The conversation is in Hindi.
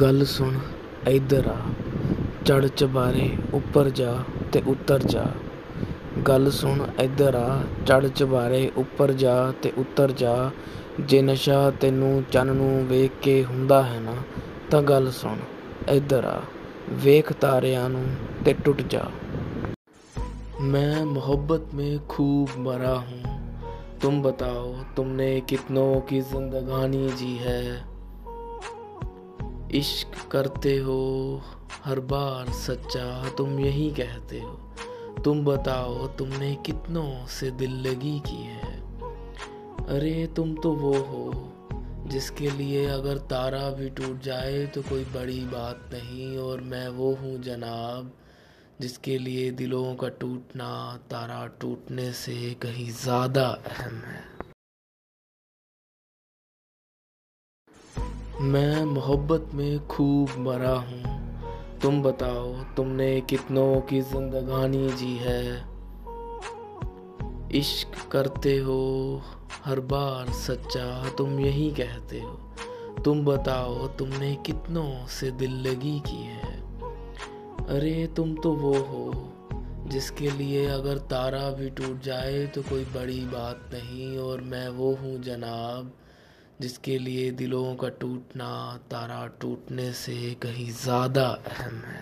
ਗੱਲ ਸੁਣ ਇੱਧਰ ਆ ਚੜ ਚਬਾਰੇ ਉੱਪਰ ਜਾ ਤੇ ਉਤਰ ਜਾ ਗੱਲ ਸੁਣ ਇੱਧਰ ਆ ਚੜ ਚਬਾਰੇ ਉੱਪਰ ਜਾ ਤੇ ਉਤਰ ਜਾ ਜੇ ਨਸ਼ਾ ਤੈਨੂੰ ਚੰਨ ਨੂੰ ਵੇਖ ਕੇ ਹੁੰਦਾ ਹੈ ਨਾ ਤਾਂ ਗੱਲ ਸੁਣ ਇੱਧਰ ਆ ਵੇਖ ਤਾਰਿਆਂ ਨੂੰ ਤੇ ਟੁੱਟ ਜਾ मैं मोहब्बत में खूब मरा हूँ तुम बताओ तुमने कितनों की जिंदगानी जी है इश्क करते हो, हर बार सच्चा तुम यही कहते हो। तुम बताओ तुमने कितनों से दिल लगी की है? अरे तुम तो वो हो, जिसके लिए अगर तारा भी टूट जाए तो कोई बड़ी बात नहीं, और मैं वो हूँ जनाब, जिसके लिए दिलों का टूटना, तारा टूटने से कहीं ज़्यादा अहम है। मैं मोहब्बत में खूब मरा हूँ। तुम बताओ, तुमने कितनों की जिंदगानी जी है? इश्क करते हो, हर बार सच्चा तुम यही कहते हो। तुम बताओ, तुमने कितनों से दिल लगी की है? अरे, तुम तो वो हो, जिसके लिए अगर तारा भी टूट जाए तो कोई बड़ी बात नहीं, और मैं वो हूँ जनाब जिसके लिए दिलों का टूटना तारा टूटने से कहीं ज़्यादा अहम है।